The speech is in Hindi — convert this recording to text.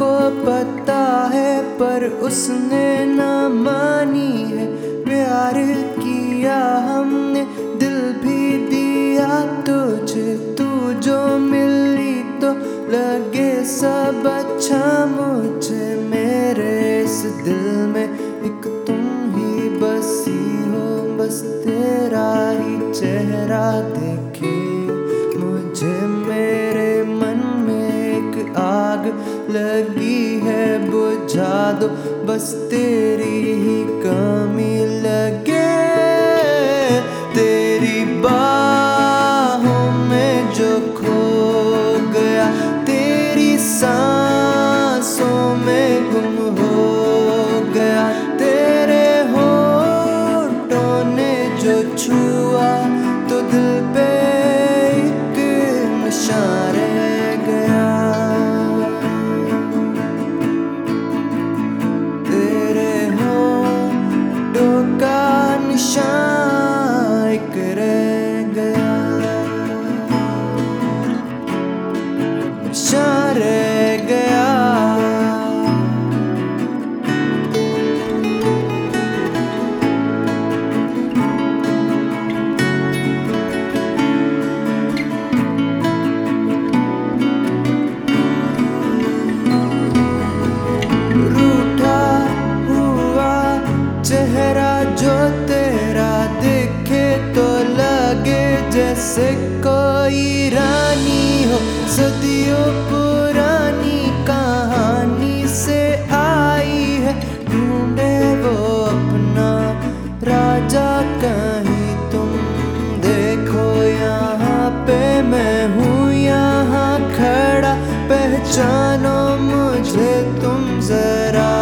चाहता है, पर उसने न मानी है। प्यार किया हमने, दिल भी दिया तुझे। तू जो मिली तो लगे सब अच्छा मुझे। मेरे इस दिल में एक तुम ही बसी हो, बस तेरा ही चेहरा लगी है बुझा दो बस तेरी ही कमी लगे। तेरी बाहों में जो खो गया, तेरी सांसों में गुम हो गया। तेरे होठों ने जो छुआ जैसे कोई रानी हो, सदियों पुरानी कहानी से आई है। ढूंढे वो अपना राजा कहीं तुम देखो, यहाँ पे मैं हूँ, यहाँ खड़ा। पहचानो मुझे तुम जरा।